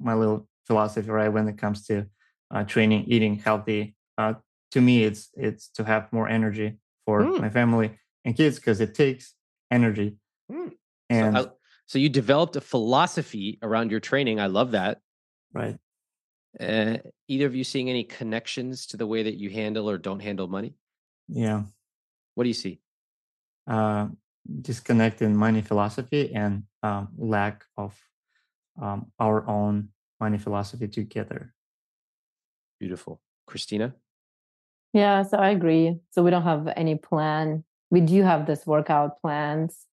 my little philosophy right when it comes to uh, training, eating healthy. Uh, to me, it's it's to have more energy for Mm. my family and kids because it takes energy. Mm. So, And I- so you developed a philosophy around your training. I love that. right, Uh, either of you seeing any connections to the way that you handle or don't handle money? yeah, What do you see? uh, disconnect in money philosophy and um, lack of um, our own money philosophy together. Beautiful. Christina? Yeah, so I agree. So we don't have any plan. We do have this workout plans,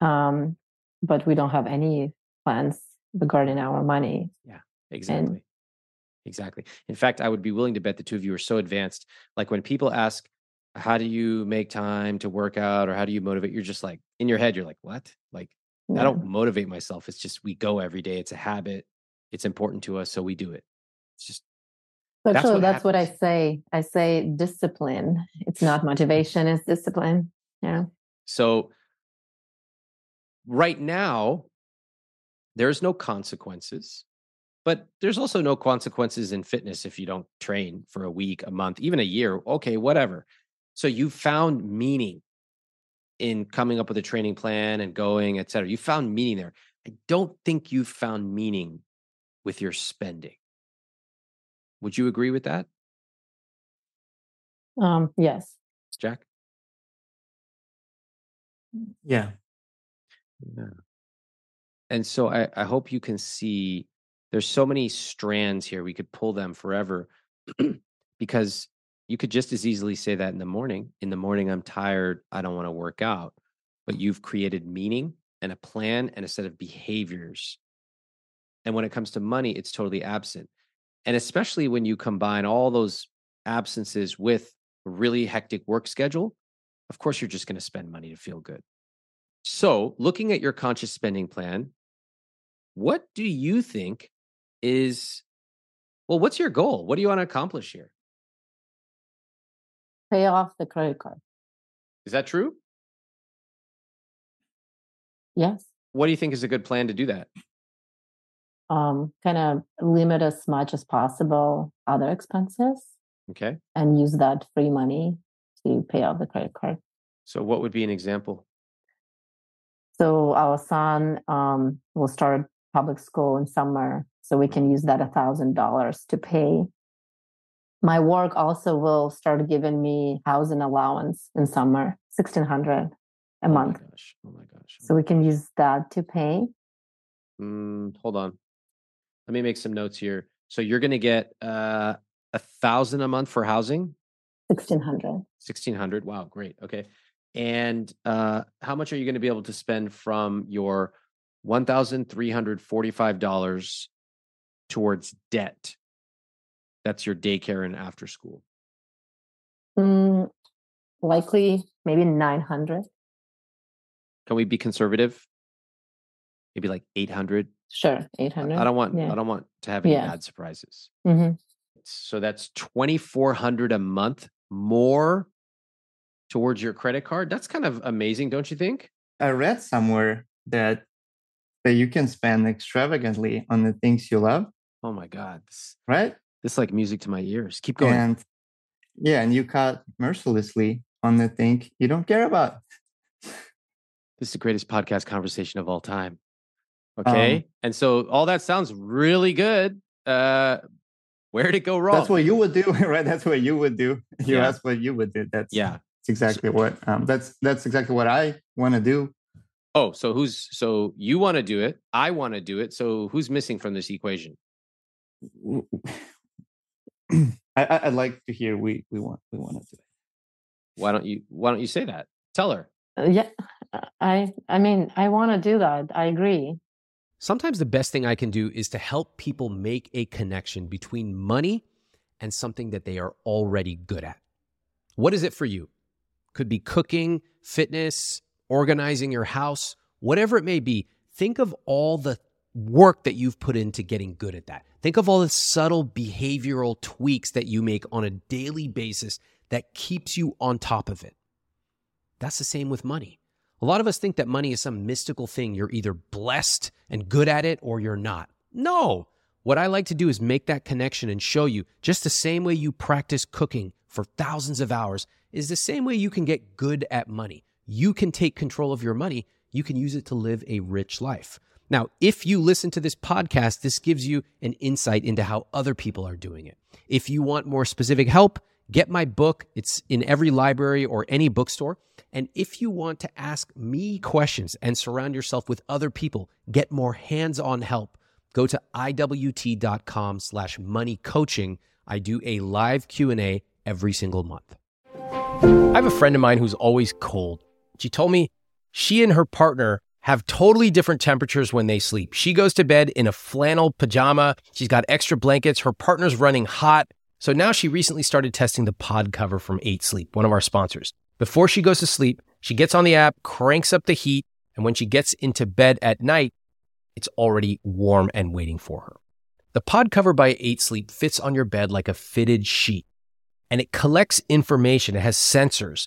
um, but we don't have any plans regarding our money. Yeah, exactly. Exactly. In fact, I would be willing to bet the two of you are so advanced. Like when people ask, how do you make time to work out or how do you motivate? You're just like, in your head, you're like, what? Like, I don't motivate myself. It's just we go every day. It's a habit. It's important to us. So we do it. It's just, So That's what that's what I say. I say discipline. It's not mm. motivation, it's discipline. Yeah. So right now, there's no consequences, but there's also no consequences in fitness if you don't train for a week, a month, even a year. Okay, whatever. So you found meaning in coming up with a training plan and going, et cetera. You found meaning there. I don't think you found meaning with your spending. Would you agree with that, Um, yes. Jack? Yeah, Yeah. And so I, I hope you can see there's so many strands here. We could pull them forever because you could just as easily say that in the morning. In the morning, I'm tired. I don't want to work out. But you've created meaning and a plan and a set of behaviors. And when it comes to money, it's totally absent. And especially when you combine all those absences with a really hectic work schedule, of course, you're just going to spend money to feel good. So, looking at your conscious spending plan, what do you think is, well, what's your goal? What do you want to accomplish here? Pay off the credit card. Is that true? Yes. what do you think is a good plan to do that? Um, kind of limit as much as possible other expenses Okay. and use that free money to pay off the credit card. So what would be an example? So our son um, will start public school in summer, so we can use that $1,000 to pay. My work also will start giving me housing allowance in summer, 1600 a oh month. Oh my gosh. Oh my gosh. So we can use that to pay. Mm, hold on. Let me make some notes here. So you're going to get uh, a uh, thousand a month for housing. 1600 1600 wow great okay and uh, how much are you going to be able to spend from your $1,345 towards debt? That's your daycare and after school. Mm, likely, maybe nine hundred. Can we be conservative? Maybe like eight hundred. Sure, eight hundred. I don't want. Yeah. I don't want to have any Yeah. bad surprises. hmm So that's twenty four hundred a month more towards your credit card. That's kind of amazing, don't you think? I read somewhere that that you can spend extravagantly on the things you love, Oh my god, this right? this is like music to my ears. Keep going. And yeah, and you cut mercilessly on the thing you don't care about. this is the greatest podcast conversation of all time. Okay, and so all that sounds really good. Uh, where'd it go wrong? That's what you would do, right? That's what you would do. You Yeah. asked what you would do. That's Yeah. That's exactly what. Um, that's that's exactly what I want to do. Oh, so who's so you want to do it? I want to do it. So who's missing from this equation? I, I, I'd like to hear we we want we want to do it. Why don't you Why don't you say that? Tell her. Uh, yeah, I. I mean, I want to do that. I agree. Sometimes the best thing I can do is to help people make a connection between money and something that they are already good at. What is it for you? Could be cooking, fitness, organizing your house, whatever it may be. Think of all the work that you've put into getting good at that. Think of all the subtle behavioral tweaks that you make on a daily basis that keeps you on top of it. That's the same with money. A lot of us think that money is some mystical thing. You're either blessed and good at it or you're not. No. What I like to do is make that connection and show you just the same way you practice cooking for thousands of hours is the same way you can get good at money. You can take control of your money. You can use it to live a rich life. Now, if you listen to this podcast, this gives you an insight into how other people are doing it. If you want more specific help, get my book. It's in every library or any bookstore. And if you want to ask me questions and surround yourself with other people, get more hands-on help, go to iwt.com slash money coaching. I do a live Q&A every single month. I have a friend of mine who's always cold. She told me she and her partner have totally different temperatures when they sleep. She goes to bed in a flannel pajama. She's got extra blankets. Her partner's running hot. So now she recently started testing the pod cover from 8 Sleep, one of our sponsors. Before she goes to sleep, she gets on the app, cranks up the heat, and when she gets into bed at night, it's already warm and waiting for her. The pod cover by 8 Sleep fits on your bed like a fitted sheet, and it collects information. It has sensors.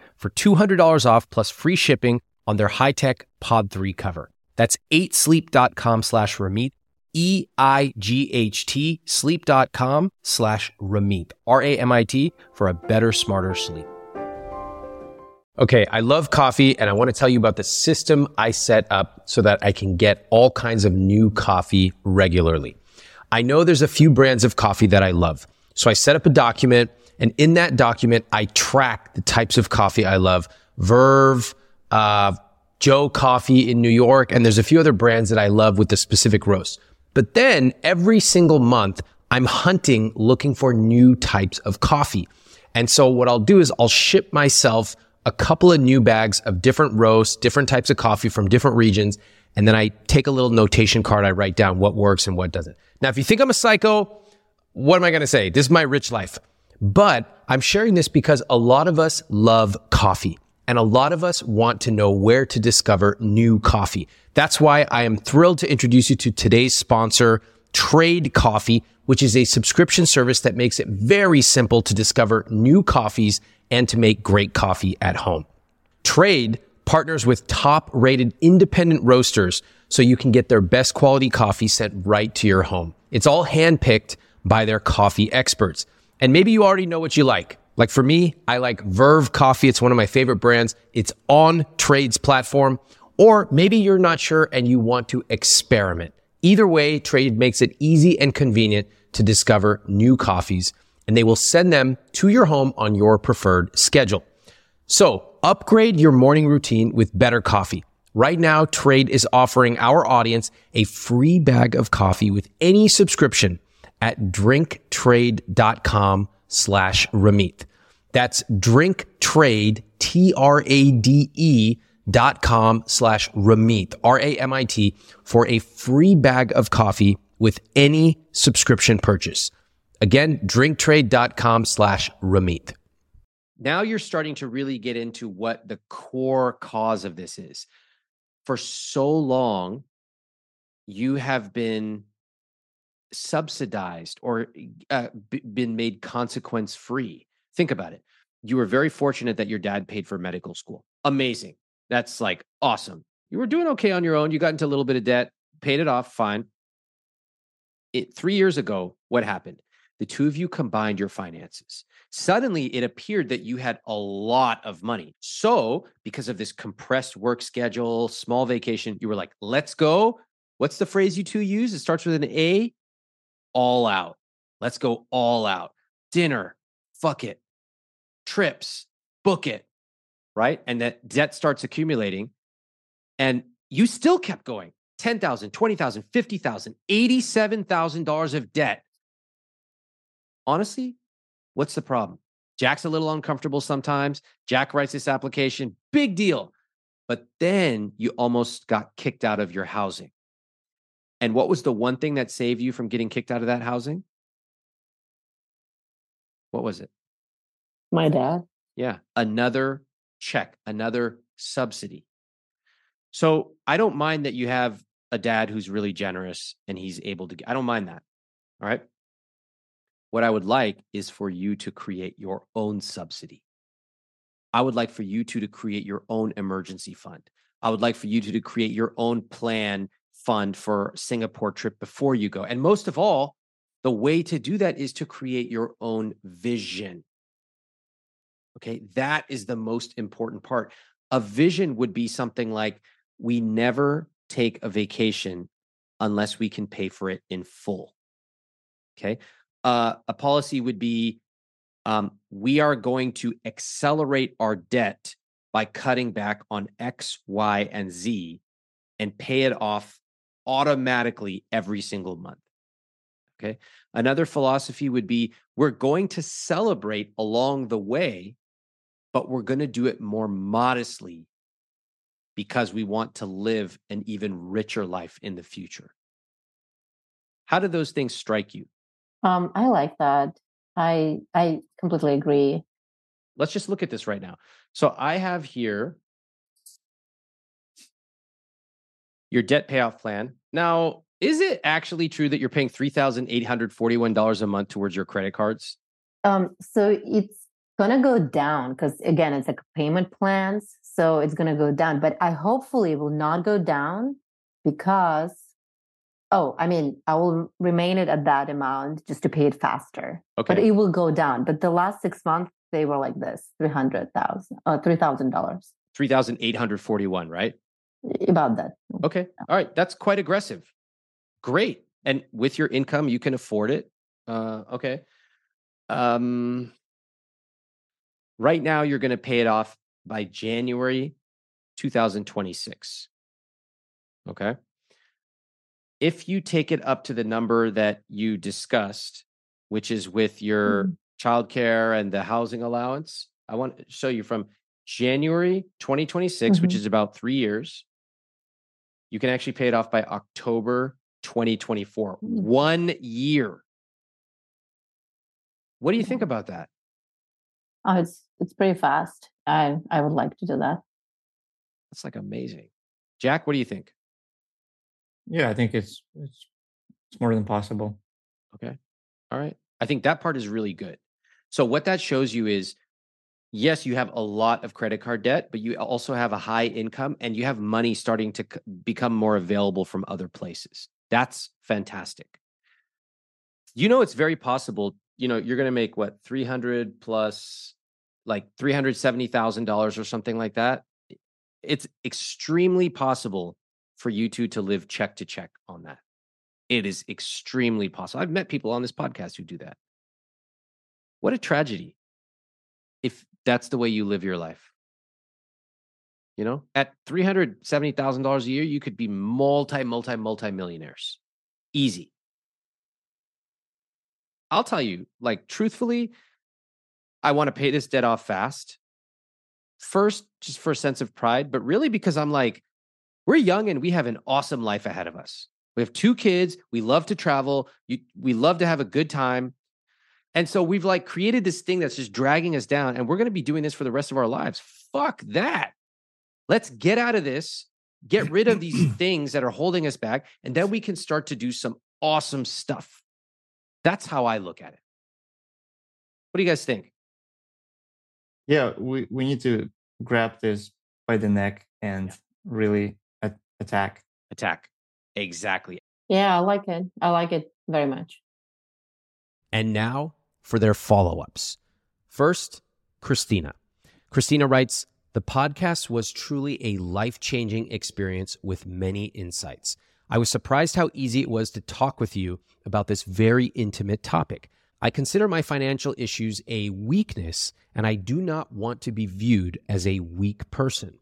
for $200 off plus free shipping on their high-tech Pod 3 cover. That's 8sleep.com slash Ramit, E-I-G-H-T, sleep.com slash Ramit, R-A-M-I-T, for a better, smarter sleep. Okay, I love coffee and I want to tell you about the system I set up so that I can get all kinds of new coffee regularly. I know there's a few brands of coffee that I love. So I set up a document and in that document, I track the types of coffee I love. Verve, uh, Joe Coffee in New York, and there's a few other brands that I love with the specific roast. But then every single month, I'm hunting looking for new types of coffee. And so what I'll do is I'll ship myself a couple of new bags of different roasts, different types of coffee from different regions. And then I take a little notation card. I write down what works and what doesn't. Now, if you think I'm a psycho, what am I going to say? This is my rich life. But I'm sharing this because a lot of us love coffee and a lot of us want to know where to discover new coffee. That's why I am thrilled to introduce you to today's sponsor, Trade Coffee, which is a subscription service that makes it very simple to discover new coffees and to make great coffee at home. Trade partners with top rated independent roasters so you can get their best quality coffee sent right to your home. It's all handpicked by their coffee experts. And maybe you already know what you like. Like for me, I like Verve coffee. It's one of my favorite brands. It's on Trade's platform. Or maybe you're not sure and you want to experiment. Either way, Trade makes it easy and convenient to discover new coffees and they will send them to your home on your preferred schedule. So upgrade your morning routine with better coffee. Right now, Trade is offering our audience a free bag of coffee with any subscription at drinktrade.com slash Ramit. That's drinktrade, T-R-A-D-E dot com slash Ramit, R-A-M-I-T, for a free bag of coffee with any subscription purchase. Again, drinktrade.com slash Ramit. Now you're starting to really get into what the core cause of this is. For so long, you have been subsidized or uh, b- been made consequence free. Think about it. You were very fortunate that your dad paid for medical school. Amazing. That's like awesome. You were doing okay on your own. You got into a little bit of debt, paid it off, fine. It, three years ago, what happened? The two of you combined your finances. Suddenly, it appeared that you had a lot of money. So, because of this compressed work schedule, small vacation, you were like, let's go. What's the phrase you two use? It starts with an A all out. Let's go all out. Dinner, fuck it. Trips, book it. Right. And that debt starts accumulating. And you still kept going 10,000, 20,000, 50,000, $87,000 of debt. Honestly, what's the problem? Jack's a little uncomfortable sometimes. Jack writes this application, big deal. But then you almost got kicked out of your housing. And what was the one thing that saved you from getting kicked out of that housing? What was it? My dad. Yeah, another check, another subsidy. So I don't mind that you have a dad who's really generous and he's able to, I don't mind that. All right. What I would like is for you to create your own subsidy. I would like for you two to create your own emergency fund. I would like for you two to create your own plan fund for Singapore trip before you go. And most of all, the way to do that is to create your own vision. Okay, that is the most important part. A vision would be something like we never take a vacation unless we can pay for it in full. Okay, uh, a policy would be um, we are going to accelerate our debt by cutting back on X, Y, and Z and pay it off automatically every single month. Okay. Another philosophy would be we're going to celebrate along the way, but we're going to do it more modestly because we want to live an even richer life in the future. How do those things strike you? Um, I like that. I I completely agree. Let's just look at this right now. So I have here your debt payoff plan. Now, is it actually true that you're paying $3,841 a month towards your credit cards? Um, so it's gonna go down because again, it's like payment plans, so it's gonna go down. But I hopefully will not go down because oh, I mean, I will remain it at that amount just to pay it faster. Okay. But it will go down. But the last six months they were like this, three hundred thousand, uh, three thousand dollars. Three thousand eight hundred forty-one, right? About that. Okay. All right. That's quite aggressive. Great. And with your income, you can afford it. Uh, okay. Um, right now, you're going to pay it off by January 2026. Okay. If you take it up to the number that you discussed, which is with your Mhm. childcare and the housing allowance, I want to show you from January 2026, which Mhm. is about three years, You can actually pay it off by October 2024. Mm. One year. What do you think about that? Oh, it's it's pretty fast. I I would like to do that. That's like amazing. Jack, what do you think? Yeah, I think it's it's it's more than possible. Okay. All right. I think that part is really good. So what that shows you is yes, you have a lot of credit card debt, but you also have a high income and you have money starting to become more available from other places. That's fantastic. You know it's very possible, you know, you're going to make what 300 plus like $370,000 or something like that. It's extremely possible for you two to live check to check on that. It is extremely possible. I've met people on this podcast who do that. What a tragedy if that's the way you live your life. You know, at $370,000 a year, you could be multi, multi, multi millionaires. Easy. I'll tell you, like, truthfully, I want to pay this debt off fast. First, just for a sense of pride, but really because I'm like, we're young and we have an awesome life ahead of us. We have two kids. We love to travel. You, we love to have a good time. And so we've like created this thing that's just dragging us down. And we're going to be doing this for the rest of our lives. Fuck that. Let's get out of this, get rid of these things that are holding us back. And then we can start to do some awesome stuff. That's how I look at it. What do you guys think? Yeah, we we need to grab this by the neck and really a- attack. Attack. Exactly. Yeah, I like it. I like it very much. And now for their follow ups. First, Christina. Christina writes The podcast was truly a life changing experience with many insights. I was surprised how easy it was to talk with you about this very intimate topic. I consider my financial issues a weakness, and I do not want to be viewed as a weak person.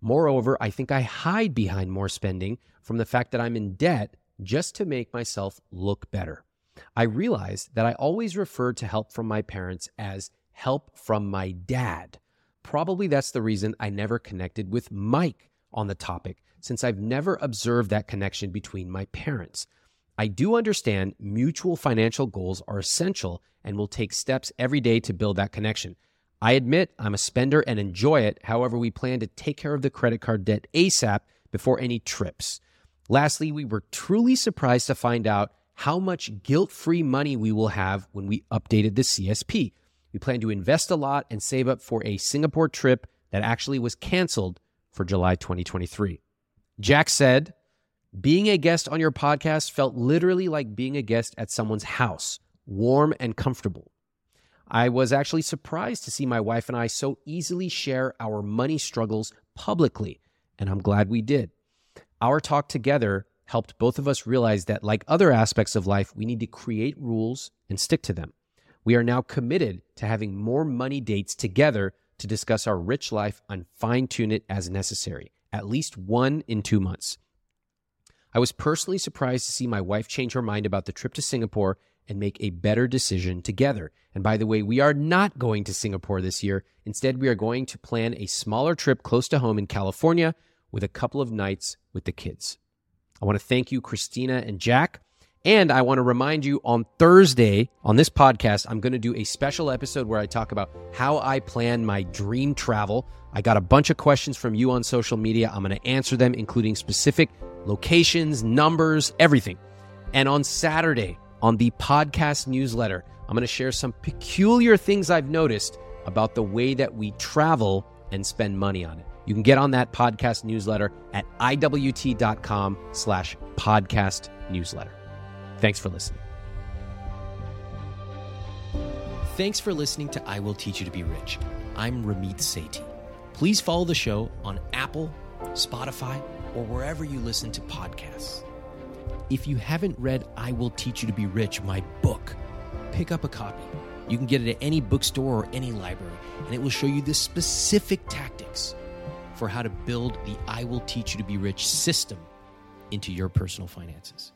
Moreover, I think I hide behind more spending from the fact that I'm in debt just to make myself look better. I realized that I always referred to help from my parents as help from my dad. Probably that's the reason I never connected with Mike on the topic, since I've never observed that connection between my parents. I do understand mutual financial goals are essential and will take steps every day to build that connection. I admit I'm a spender and enjoy it. However, we plan to take care of the credit card debt ASAP before any trips. Lastly, we were truly surprised to find out how much guilt free money we will have when we updated the CSP. We plan to invest a lot and save up for a Singapore trip that actually was canceled for July 2023. Jack said, Being a guest on your podcast felt literally like being a guest at someone's house, warm and comfortable. I was actually surprised to see my wife and I so easily share our money struggles publicly, and I'm glad we did. Our talk together helped both of us realize that, like other aspects of life, we need to create rules and stick to them. We are now committed to having more money dates together to discuss our rich life and fine tune it as necessary, at least one in two months. I was personally surprised to see my wife change her mind about the trip to Singapore and make a better decision together. And by the way, we are not going to Singapore this year. Instead, we are going to plan a smaller trip close to home in California with a couple of nights with the kids. I want to thank you, Christina and Jack. And I want to remind you on Thursday on this podcast, I'm going to do a special episode where I talk about how I plan my dream travel. I got a bunch of questions from you on social media. I'm going to answer them, including specific locations, numbers, everything. And on Saturday, on the podcast newsletter, I'm going to share some peculiar things I've noticed about the way that we travel and spend money on it. You can get on that podcast newsletter at iwt.com slash podcast newsletter. Thanks for listening. Thanks for listening to I Will Teach You to Be Rich. I'm Ramit Sethi. Please follow the show on Apple, Spotify, or wherever you listen to podcasts. If you haven't read I Will Teach You to Be Rich, my book, pick up a copy. You can get it at any bookstore or any library, and it will show you the specific tactics for how to build the I Will Teach You to Be Rich system into your personal finances.